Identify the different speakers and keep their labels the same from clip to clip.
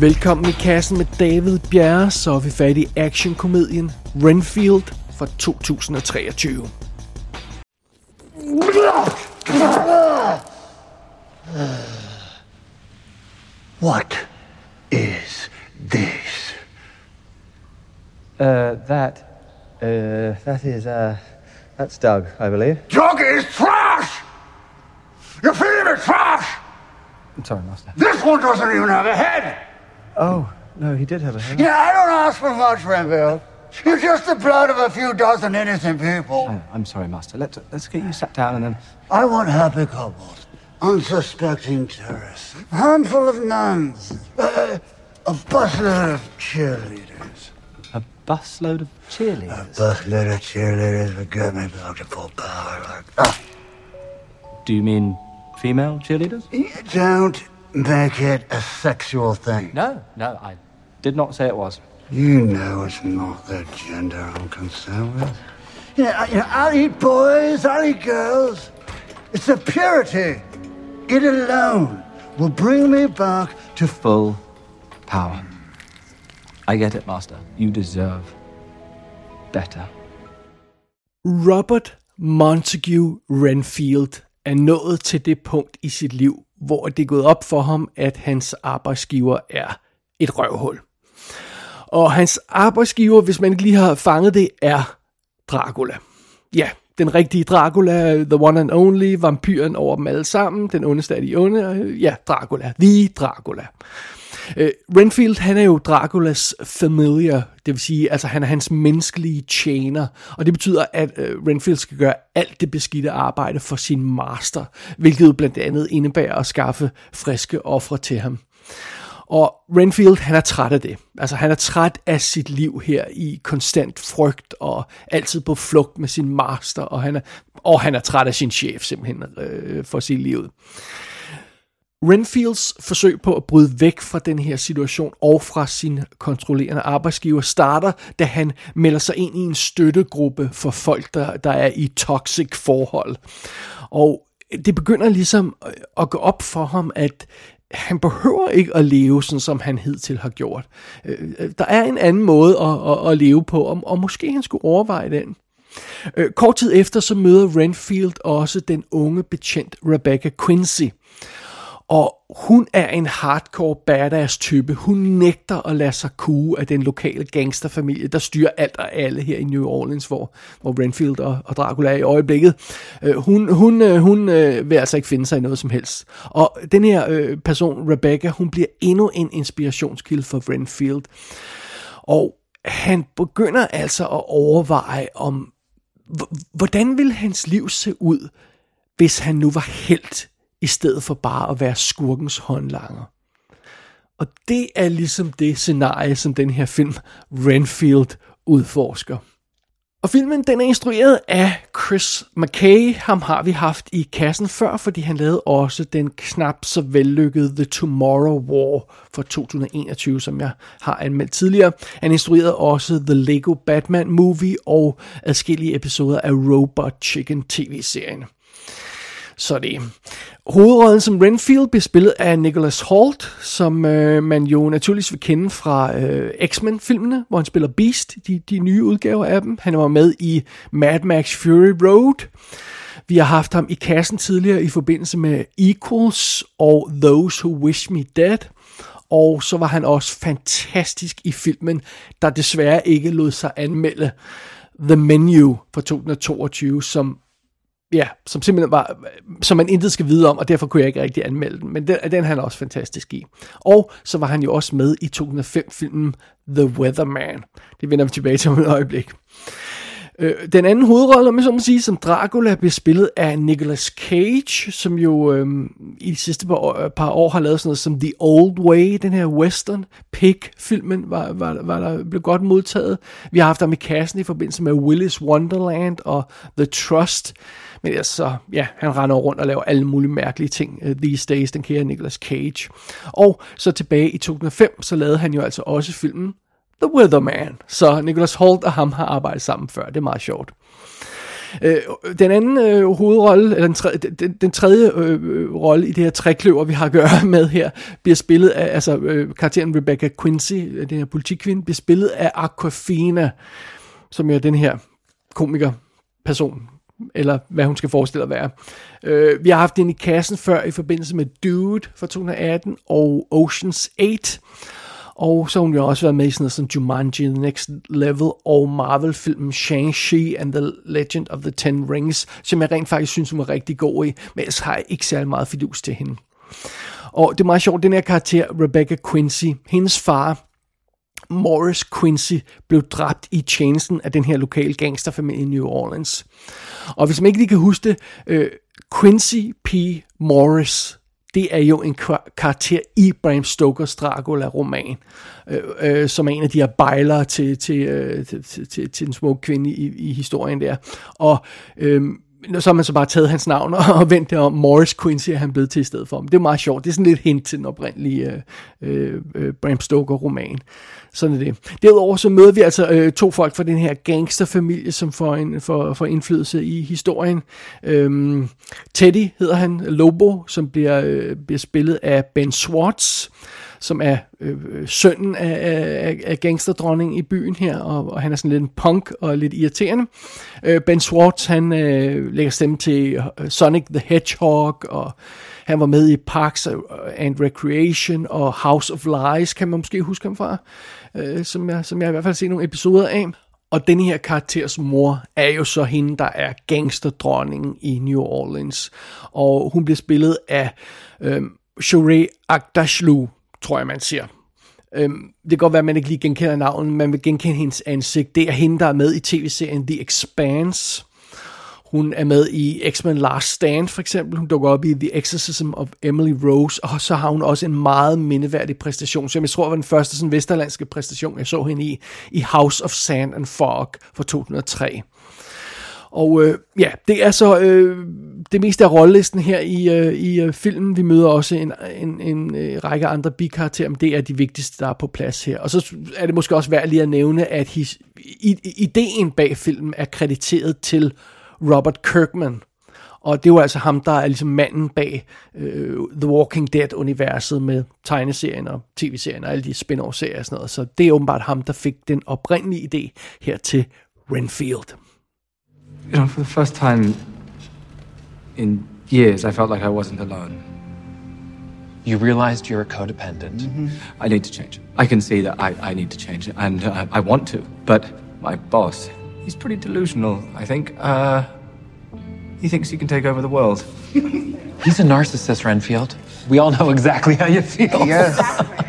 Speaker 1: Velkommen i kassen med David Bjerre, så er vi fat i actionkomedien Renfield fra 2023.
Speaker 2: What is this?
Speaker 3: Uh, that, uh, that is, uh, that's Doug, I believe.
Speaker 2: Doug is trash! You feed him trash!
Speaker 3: I'm sorry, Master.
Speaker 2: This one doesn't even have a head!
Speaker 3: Oh, no, he did have a head.
Speaker 2: Yeah, I don't ask for much, Renville. You're just the blood of a few dozen innocent people.
Speaker 3: Oh, I'm sorry, Master. Let's, let's get you sat down and then...
Speaker 2: I want happy couples, unsuspecting tourists, a handful of nuns, uh, a busload of cheerleaders.
Speaker 3: A busload of cheerleaders?
Speaker 2: A busload of cheerleaders would get me back to full power like that.
Speaker 3: Do you mean female cheerleaders?
Speaker 2: You don't make it a sexual thing.
Speaker 3: No, no, I did not say it was.
Speaker 2: You know it's not the gender I'm concerned with. Yeah, I- you know, I'll eat boys, I'll eat girls. It's the purity. It alone will bring me back to
Speaker 3: Full power. I get it, Master. You deserve better.
Speaker 1: Robert Montague Renfield er nået til det punkt i sit liv, hvor det er gået op for ham, at hans arbejdsgiver er et røvhul. Og hans arbejdsgiver, hvis man ikke lige har fanget det, er Dracula. Ja, den rigtige Dracula, the one and only, vampyren over dem alle sammen, den ondeste af de onde, ja, Dracula, the Dracula. Øh, Renfield, han er jo Draculas familiar, det vil sige, altså han er hans menneskelige tjener, og det betyder, at øh, Renfield skal gøre alt det beskidte arbejde for sin master, hvilket jo blandt andet indebærer at skaffe friske ofre til ham. Og Renfield, han er træt af det. Altså, han er træt af sit liv her i konstant frygt og altid på flugt med sin master, og han er, og han er træt af sin chef simpelthen øh, for sit liv. Renfields forsøg på at bryde væk fra den her situation og fra sin kontrollerende arbejdsgiver starter, da han melder sig ind i en støttegruppe for folk, der, der er i toxic forhold. Og det begynder ligesom øh, at gå op for ham, at han behøver ikke at leve sådan, som han hidtil har gjort. Øh, øh, der er en anden måde at, at, at leve på, og, og måske han skulle overveje den. Kort tid efter så møder Renfield også den unge betjent Rebecca Quincy. Og hun er en hardcore badass type. Hun nægter at lade sig kue af den lokale gangsterfamilie, der styrer alt og alle her i New Orleans, hvor, hvor Renfield og, og Dracula er i øjeblikket. Øh, hun hun, øh, hun øh, vil altså ikke finde sig i noget som helst. Og den her øh, person, Rebecca, hun bliver endnu en inspirationskilde for Renfield. Og han begynder altså at overveje om, hvordan ville hans liv se ud, hvis han nu var helt i stedet for bare at være skurkens håndlanger. Og det er ligesom det scenarie, som den her film Renfield udforsker. Og filmen den er instrueret af Chris McKay. Ham har vi haft i kassen før, fordi han lavede også den knap så vellykkede The Tomorrow War fra 2021, som jeg har anmeldt tidligere. Han instruerede også The Lego Batman Movie og adskillige episoder af Robot Chicken tv-serien. Så det. Hovedrollen som Renfield bliver spillet af Nicholas Holt, som øh, man jo naturligvis vil kende fra øh, X-Men-filmene, hvor han spiller Beast, de, de nye udgaver af dem. Han var med i Mad Max Fury Road. Vi har haft ham i kassen tidligere i forbindelse med Equals og Those Who Wish Me Dead. Og så var han også fantastisk i filmen, der desværre ikke lod sig anmelde The Menu fra 2022, som ja, som simpelthen var, som man intet skal vide om, og derfor kunne jeg ikke rigtig anmelde den, men den, den er han også fantastisk i. Og så var han jo også med i 2005-filmen The Weatherman. Det vender vi tilbage til om et øjeblik. Øh, den anden hovedrolle, om jeg så må sige, som Dracula, bliver spillet af Nicolas Cage, som jo øh, i de sidste par år, øh, par år har lavet sådan noget som The Old Way, den her western. Pig-filmen var, var, var der, blev godt modtaget. Vi har haft ham i kassen i forbindelse med Willis Wonderland og The Trust. Men altså, ja, han render rundt og laver alle mulige mærkelige ting uh, these days, den kære Nicolas Cage. Og så tilbage i 2005, så lavede han jo altså også filmen The Weatherman. Så Nicholas Holt og ham har arbejdet sammen før. Det er meget sjovt. Øh, den anden øh, hovedrolle, eller den, tredje, den, den tredje øh, rolle i det her trækløver, vi har at gøre med her, bliver spillet af, altså øh, karakteren Rebecca Quincy, øh, den her politikvinde, bliver spillet af Aquafina, som er den her komiker person, eller hvad hun skal forestille at være. Øh, vi har haft den i kassen før i forbindelse med Dude fra 2018 og Oceans 8. Og så har hun jo også været med i sådan noget som Jumanji, The Next Level og Marvel-filmen Shang-Chi and the Legend of the Ten Rings, som jeg rent faktisk synes, hun var rigtig god i, men jeg har ikke særlig meget fidus til hende. Og det er meget sjovt, den her karakter, Rebecca Quincy, hendes far, Morris Quincy blev dræbt i tjenesten af den her lokale gangsterfamilie i New Orleans. Og hvis man ikke lige kan huske det, øh, Quincy P. Morris, det er jo en karakter i Bram Stokers Dracula-roman, øh, øh, som er en af de her bejlere til, til, øh, til, til, til den smukke kvinde i, i historien der. Og øh, så har man så bare taget hans navn og vendt det om. Morris Quincy er han blevet til i stedet for. Men det er meget sjovt. Det er sådan lidt hint til den oprindelige øh, øh, øh Bram Stoker-roman. Sådan er det. Derudover så møder vi altså øh, to folk fra den her gangsterfamilie, som får, en, får, får indflydelse i historien. Øhm, Teddy hedder han, Lobo, som bliver, øh, bliver spillet af Ben Schwartz som er øh, øh sønnen af, af, af gangsterdronningen i byen her, og, og han er sådan lidt en punk og lidt irriterende. Øh, ben Schwartz, han øh, lægger stemme til øh, Sonic the Hedgehog, og han var med i Parks øh, and Recreation og House of Lies, kan man måske huske ham fra, øh, som, jeg, som jeg i hvert fald har set nogle episoder af. Og den her karakters mor er jo så hende, der er gangsterdronningen i New Orleans. Og hun bliver spillet af øh, Sheree Agdashlu, tror jeg, man ser. Øhm, det kan godt være, at man ikke lige genkender navnet, men man vil genkende hendes ansigt. Det er hende, der er med i tv-serien The Expanse. Hun er med i X-Men Last Stand for eksempel. Hun dukker op i The Exorcism of Emily Rose, og så har hun også en meget mindeværdig præstation, som jeg tror var den første sådan vesterlandske præstation, jeg så hende i, i House of Sand and Fog fra 2003. Og øh, ja, det er så øh, det meste af rollelisten her i, øh, i øh, filmen. Vi møder også en, en, en øh, række andre bikarakterer, men det er de vigtigste, der er på plads her. Og så er det måske også værd lige at nævne, at his, i, ideen bag filmen er krediteret til Robert Kirkman. Og det var altså ham, der er ligesom manden bag øh, The Walking Dead-universet med tegneserien og tv-serien og alle de spin-off-serier og sådan noget. Så det er åbenbart ham, der fik den oprindelige idé her til Renfield.
Speaker 3: You know, for the first time in years, I felt like I wasn't alone.
Speaker 4: You realized you're a codependent.
Speaker 3: Mm-hmm. I need to change. I can see that I, I need to change, and uh, I want to. But my boss, he's pretty delusional, I think. Uh, he thinks he can take over the world.
Speaker 4: he's a narcissist, Renfield. We all know exactly how you feel.
Speaker 5: Yes.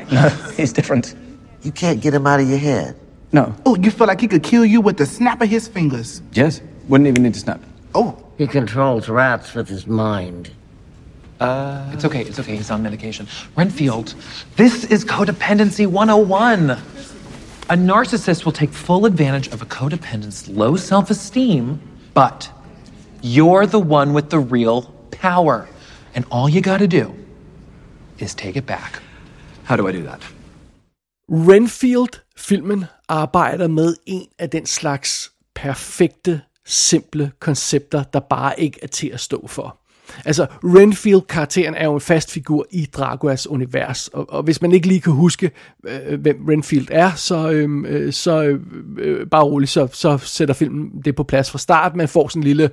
Speaker 3: no, he's different.
Speaker 5: You can't get him out of your head.
Speaker 3: No.
Speaker 6: Oh, you feel like he could kill you with the snap of his fingers?
Speaker 3: Yes. Wouldn't even need to snap.
Speaker 6: Oh.
Speaker 5: He controls rats with his mind.
Speaker 4: Uh, it's okay, it's okay, he's on medication. Renfield, this is codependency 101. A narcissist will take full advantage of a codependent's low self esteem, but you're the one with the real power. And all you gotta do is take it back.
Speaker 3: How do I do that?
Speaker 1: Renfield-filmen arbejder med en af den slags perfekte simple koncepter, der bare ikke er til at stå for. Altså, Renfield-karakteren er jo en fast figur i Draguas univers, og, og hvis man ikke lige kan huske, øh, hvem Renfield er, så, øhm, øh, så øh, øh, bare roligt, så, så sætter filmen det på plads fra start. Man får sådan en lille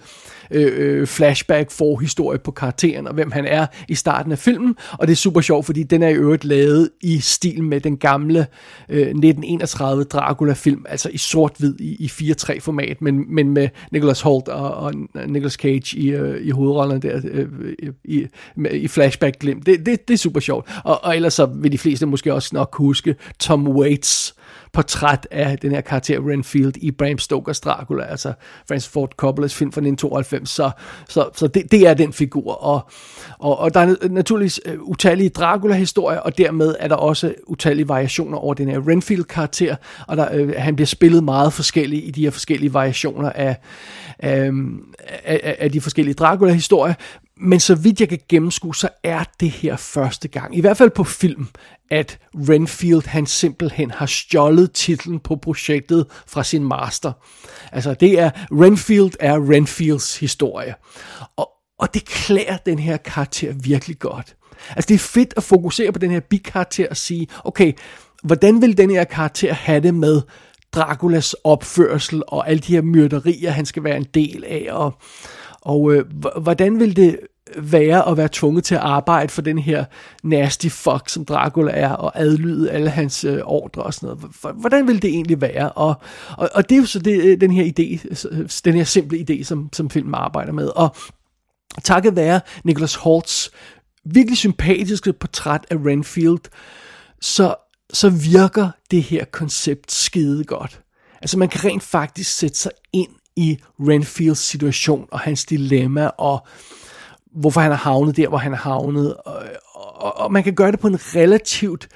Speaker 1: øh, øh flashback for historie på karakteren, og hvem han er i starten af filmen, og det er super sjovt, fordi den er i øvrigt lavet i stil med den gamle øh, 1931 Dracula-film, altså i sort-hvid i, i 4-3 format, men, men med Nicholas Holt og, og Nicholas Cage i, øh, i hovedrollerne der Øh, øh, i, i flashback glimt. Det, det, det er super sjovt. Og, og ellers så vil de fleste måske også nok huske Tom Waits portræt af den her karakter Renfield i Bram Stokers Dracula, altså Francis Ford Coppolas film fra 1992. Så, så, så det, det er den figur. Og, og, og der er naturligvis øh, utallige Dracula-historier, og dermed er der også utallige variationer over den her Renfield-karakter, og der, øh, han bliver spillet meget forskelligt i de her forskellige variationer af, af, af, af de forskellige Dracula-historier. Men så vidt jeg kan gennemskue, så er det her første gang, i hvert fald på film, at Renfield han simpelthen har stjålet titlen på projektet fra sin master. Altså det er, Renfield er Renfields historie. Og, og det klæder den her karakter virkelig godt. Altså det er fedt at fokusere på den her bikarakter og sige, okay, hvordan vil den her karakter have det med Draculas opførsel og alle de her myrderier, han skal være en del af, og, og øh, hvordan vil det være at være tvunget til at arbejde for den her nasty fuck, som Dracula er, og adlyde alle hans øh, ordre og sådan noget. Hvordan vil det egentlig være? Og, og, og det er jo så det, øh, den her idé, den her simple idé, som, som filmen arbejder med. Og takket være Nicholas Holtz virkelig sympatiske portræt af Renfield, så, så virker det her koncept skide godt. Altså man kan rent faktisk sætte sig ind i Renfields situation og hans dilemma og hvorfor han er havnet der, hvor han er havnet. Og, og, og man kan gøre det på en relativt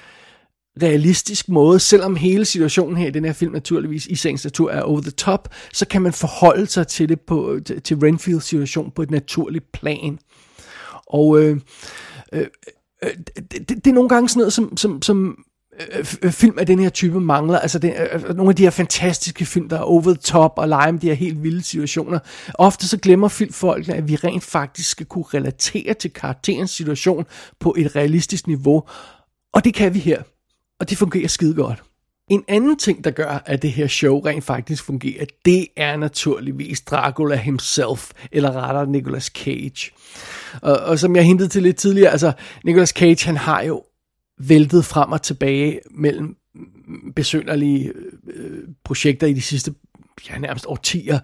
Speaker 1: realistisk måde, selvom hele situationen her i den her film naturligvis i sagens natur er over the top, så kan man forholde sig til det på, til, til Renfields situation på et naturligt plan. Og øh, øh, øh, det, det, det er nogle gange sådan noget, som, som, som Øh, øh, film af den her type mangler. Altså den, øh, øh, nogle af de her fantastiske film, der er over the top og lege med de her helt vilde situationer. Ofte så glemmer filmfolkene, at vi rent faktisk skal kunne relatere til karakterens situation på et realistisk niveau. Og det kan vi her. Og det fungerer skide godt. En anden ting, der gør, at det her show rent faktisk fungerer, det er naturligvis Dracula himself, eller rettere Nicolas Cage. Og, og som jeg hintede til lidt tidligere, altså Nicolas Cage, han har jo væltet frem og tilbage mellem besønderlige øh, øh, projekter i de sidste ja, nærmest årtier.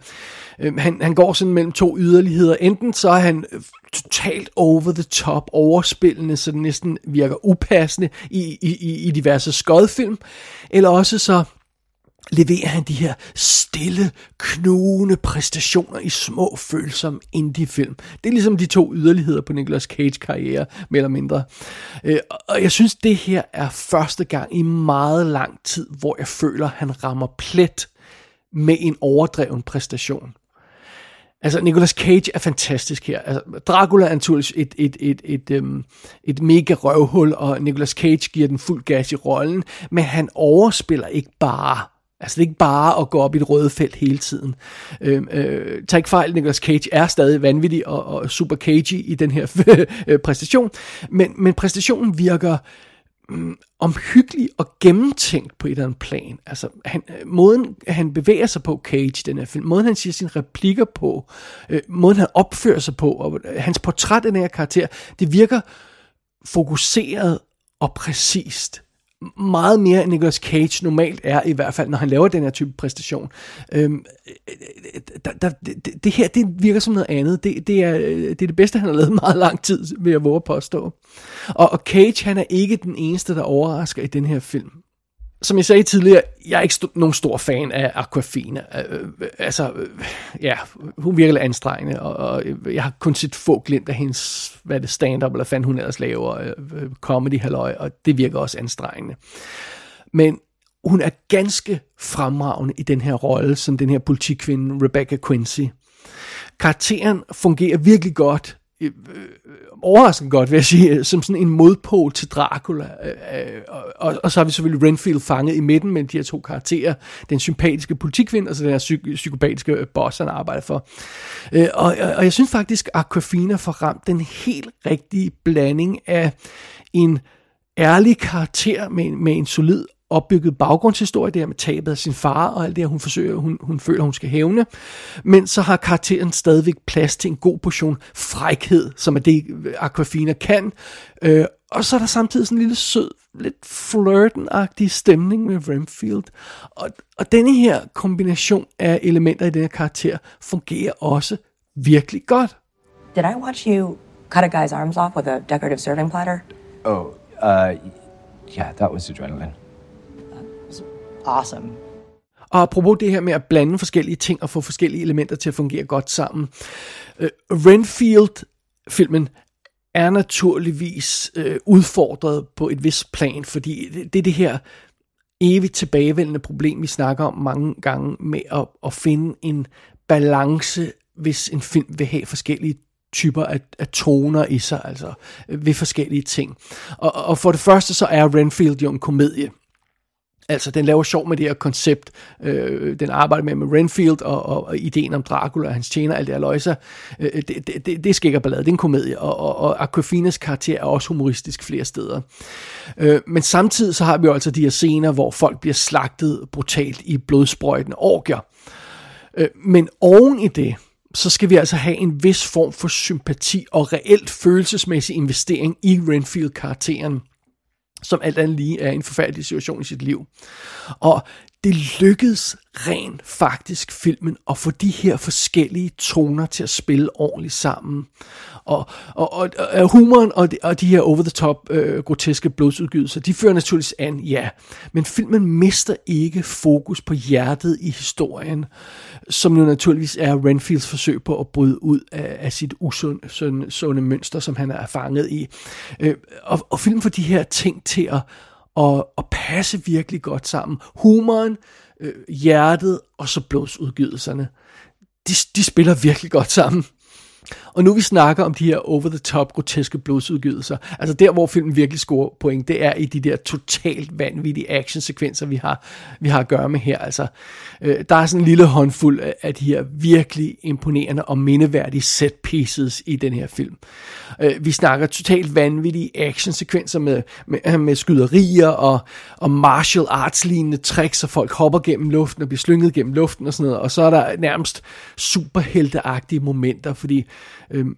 Speaker 1: Øh, han, han går sådan mellem to yderligheder. Enten så er han øh, totalt over the top, overspillende, så det næsten virker upassende i, i, i diverse skodfilm, eller også så leverer han de her stille, knugende præstationer i små følsomme indie-film. Det er ligesom de to yderligheder på Nicolas Cage karriere, mere eller mindre. Øh, og jeg synes, det her er første gang i meget lang tid, hvor jeg føler, han rammer plet med en overdreven præstation. Altså, Nicolas Cage er fantastisk her. Altså, Dracula er naturligvis et, et, et, et, et, et mega røvhul, og Nicolas Cage giver den fuld gas i rollen, men han overspiller ikke bare Altså det er ikke bare at gå op i et røde felt hele tiden. Øh, øh, tag ikke fejl, Nicolas Cage er stadig vanvittig og, og super cagey i den her øh, præstation, men, men præstationen virker mm, omhyggelig og gennemtænkt på et eller andet plan. Altså han, øh, måden han bevæger sig på, Cage, den her film, måden han siger sine replikker på, øh, måden han opfører sig på, og øh, hans portræt af den her karakter, det virker fokuseret og præcist meget mere end Nicolas Cage normalt er, i hvert fald når han laver den her type præstation. Øhm, der, der, det, det her, det virker som noget andet. Det, det, er, øh, det er det bedste, han har lavet meget lang tid, vil jeg våge at påstå. Og, og Cage, han er ikke den eneste, der overrasker i den her film som jeg sagde tidligere, jeg er ikke st- nogen stor fan af Aquafina. Øh, øh altså, øh, ja, hun virker lidt anstrengende, og, og øh, jeg har kun set få glimt af hendes, hvad det stand-up, eller fandt hun ellers laver, øh, øh comedy halløj, og det virker også anstrengende. Men hun er ganske fremragende i den her rolle, som den her politikvinde Rebecca Quincy. Karakteren fungerer virkelig godt, overraskende godt, vil jeg sige, øh, som sådan en modpol til Dracula. Øh, øh, og, og, og så har vi selvfølgelig Renfield fanget i midten mellem de her to karakterer. Den sympatiske politikvind, og så den her psyk- psykopatiske øh, boss, han arbejder for. Øh, og, og jeg synes faktisk, at Aquafina får ramt den helt rigtige blanding af en ærlig karakter med, med en solid opbygget baggrundshistorie, det her med tabet af sin far og alt det her, hun forsøger, hun, hun føler, hun skal hævne. Men så har karakteren stadigvæk plads til en god portion frækhed, som er det, Aquafina kan. Øh, og så er der samtidig sådan en lille sød, lidt flirten-agtig stemning med Renfield. Og, og denne her kombination af elementer i den her karakter fungerer også virkelig godt.
Speaker 7: Did I watch you cut a guy's arms off with a decorative serving platter?
Speaker 3: Oh, uh, yeah, that was adrenaline
Speaker 7: awesome.
Speaker 1: Og apropos det her med at blande forskellige ting og få forskellige elementer til at fungere godt sammen. Uh, Renfield-filmen er naturligvis uh, udfordret på et vis plan, fordi det, det er det her evigt tilbagevendende problem, vi snakker om mange gange med at, at finde en balance, hvis en film vil have forskellige typer af, af toner i sig, altså øh, ved forskellige ting. Og, og for det første så er Renfield jo en komedie. Altså, den laver sjov med det her koncept. Øh, den arbejder med med Renfield og, og, og ideen om Dracula og hans tjener, alt det her løjser. Øh, øh det, det, det, det er skækker ballade, det er en komedie, og, og, og Aquafinas karakter er også humoristisk flere steder. Øh, men samtidig så har vi jo altså de her scener, hvor folk bliver slagtet brutalt i blodsprøjtende orgier. Øh, men oven i det, så skal vi altså have en vis form for sympati og reelt følelsesmæssig investering i Renfield-karakteren som alt andet lige er en forfærdelig situation i sit liv. Og det lykkedes rent faktisk filmen at få de her forskellige toner til at spille ordentligt sammen. Og, og, og, og humoren og de, og de her over-the-top øh, groteske blodsudgydelser, de fører naturligvis an, ja. Men filmen mister ikke fokus på hjertet i historien, som jo naturligvis er Renfields forsøg på at bryde ud af, af sit usunde sunde mønster, som han er fanget i. Øh, og, og filmen får de her ting til at, at, at passe virkelig godt sammen. Humoren, øh, hjertet og så blodsudgydelserne. De, de spiller virkelig godt sammen. Og nu vi snakker om de her over-the-top groteske blodsudgivelser, altså der, hvor filmen virkelig scorer point, det er i de der totalt vanvittige actionsekvenser, vi har, vi har at gøre med her. Altså, øh, der er sådan en lille håndfuld af de her virkelig imponerende og mindeværdige set pieces i den her film. Øh, vi snakker totalt vanvittige actionsekvenser med, med, med skyderier og, og martial arts lignende tricks, så folk hopper gennem luften og bliver slynget gennem luften og sådan noget. Og så er der nærmest superhelteagtige momenter, fordi Øhm,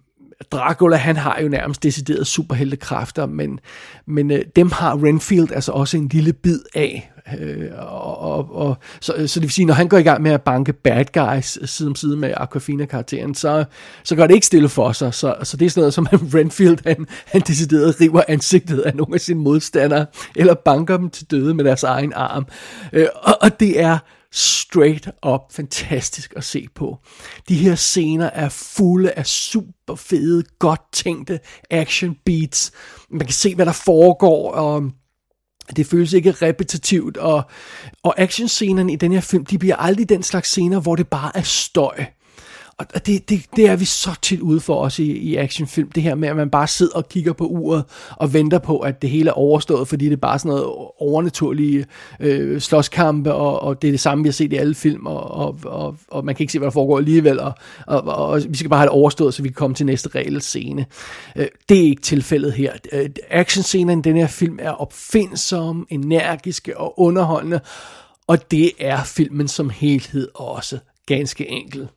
Speaker 1: Dracula, han har jo nærmest decideret superheltekræfter, men, men øh, dem har Renfield altså også en lille bid af. Øh, og, og, og, så, så det vil sige, når han går i gang med at banke bad guys side om side med Aquafina-karakteren, så, så går det ikke stille for sig. Så, så det er sådan noget som Renfield, han, han decideret river ansigtet af nogle af sine modstandere, eller banker dem til døde med deres egen arm. Øh, og, og det er straight up fantastisk at se på. De her scener er fulde af super fede, godt tænkte action beats. Man kan se, hvad der foregår, og det føles ikke repetitivt, og, og actionscenerne i den her film, de bliver aldrig den slags scener, hvor det bare er støj og det, det, det er vi så tit ude for os i, i actionfilm, det her med, at man bare sidder og kigger på uret og venter på, at det hele er overstået, fordi det er bare sådan noget overnaturlige øh, slåskampe, og, og det er det samme, vi har set i alle film, og, og, og, og man kan ikke se, hvad der foregår alligevel, og, og, og, og vi skal bare have det overstået, så vi kan komme til næste reelle scene. Øh, det er ikke tilfældet her. Øh, actionscenerne i den her film er opfindsomme, energiske og underholdende, og det er filmen som helhed også ganske enkelt.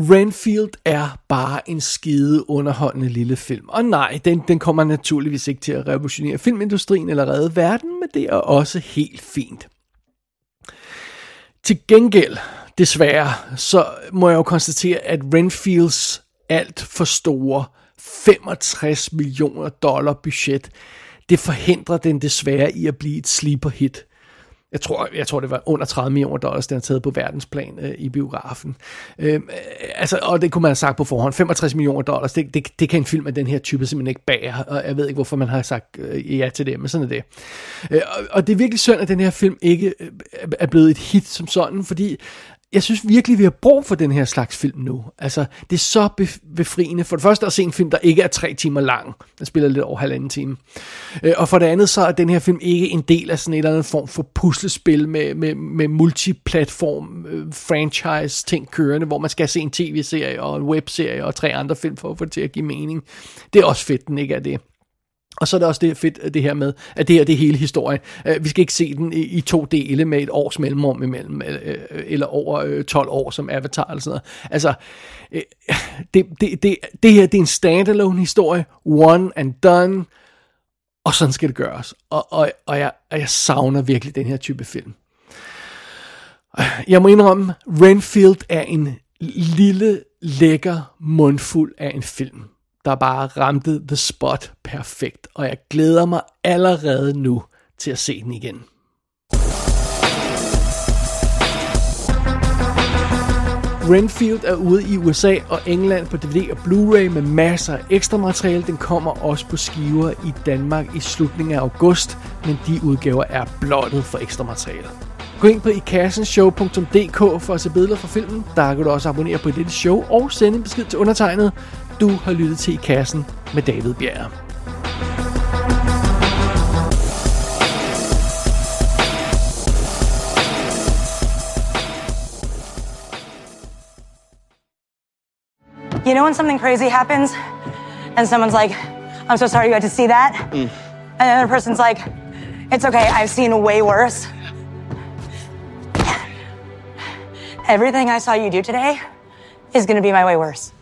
Speaker 1: Renfield er bare en skide underholdende lille film. Og nej, den, den kommer naturligvis ikke til at revolutionere filmindustrien eller redde verden, men det er også helt fint. Til gengæld, desværre, så må jeg jo konstatere, at Renfields alt for store 65 millioner dollar budget, det forhindrer den desværre i at blive et sleeper hit jeg tror, jeg tror, det var under 30 millioner dollars, den har taget på verdensplan øh, i biografen. Øhm, øh, altså, og det kunne man have sagt på forhånd. 65 millioner dollars, det, det, det kan en film af den her type simpelthen ikke bære. Og jeg ved ikke, hvorfor man har sagt øh, ja til det, men sådan er det. Øh, og, og det er virkelig synd, at den her film ikke øh, er blevet et hit som sådan, fordi jeg synes virkelig, vi har brug for den her slags film nu. Altså, det er så befriende. For det første at se en film, der ikke er tre timer lang. Den spiller lidt over halvanden time. Øh, og for det andet, så er den her film ikke en del af sådan en eller anden form for puslespil med, med, med multiplatform øh, franchise ting kørende, hvor man skal se en tv-serie og en webserie og tre andre film for at få det til at give mening. Det er også fedt, den ikke er det. Og så er det også det fedt, det her med, at det her det er hele historien. Øh, vi skal ikke se den i, to dele med et års mellemrum imellem, øh, øh, eller over 12 år som Avatar eller sådan noget. Altså, det, det, det, det her det er en standalone historie, one and done, og sådan skal det gøres. Og, og, og, jeg, og jeg savner virkelig den her type film. Jeg må indrømme, Renfield er en lille, lækker mundfuld af en film der bare ramte the spot perfekt, og jeg glæder mig allerede nu til at se den igen. Renfield er ude i USA og England på DVD og Blu-ray med masser af ekstra materiale. Den kommer også på skiver i Danmark i slutningen af august, men de udgaver er blottet for ekstra materiale. Gå ind på ikassenshow.dk for at se billeder fra filmen. Der kan du også abonnere på dette show og sende en besked til undertegnet Du har lyttet til I Kassen med David Bjerre.
Speaker 7: You know when something crazy happens and someone's like, I'm so sorry you had to see that? Mm. And the other person's like, it's okay, I've seen way worse. Everything I saw you do today is gonna be my way worse.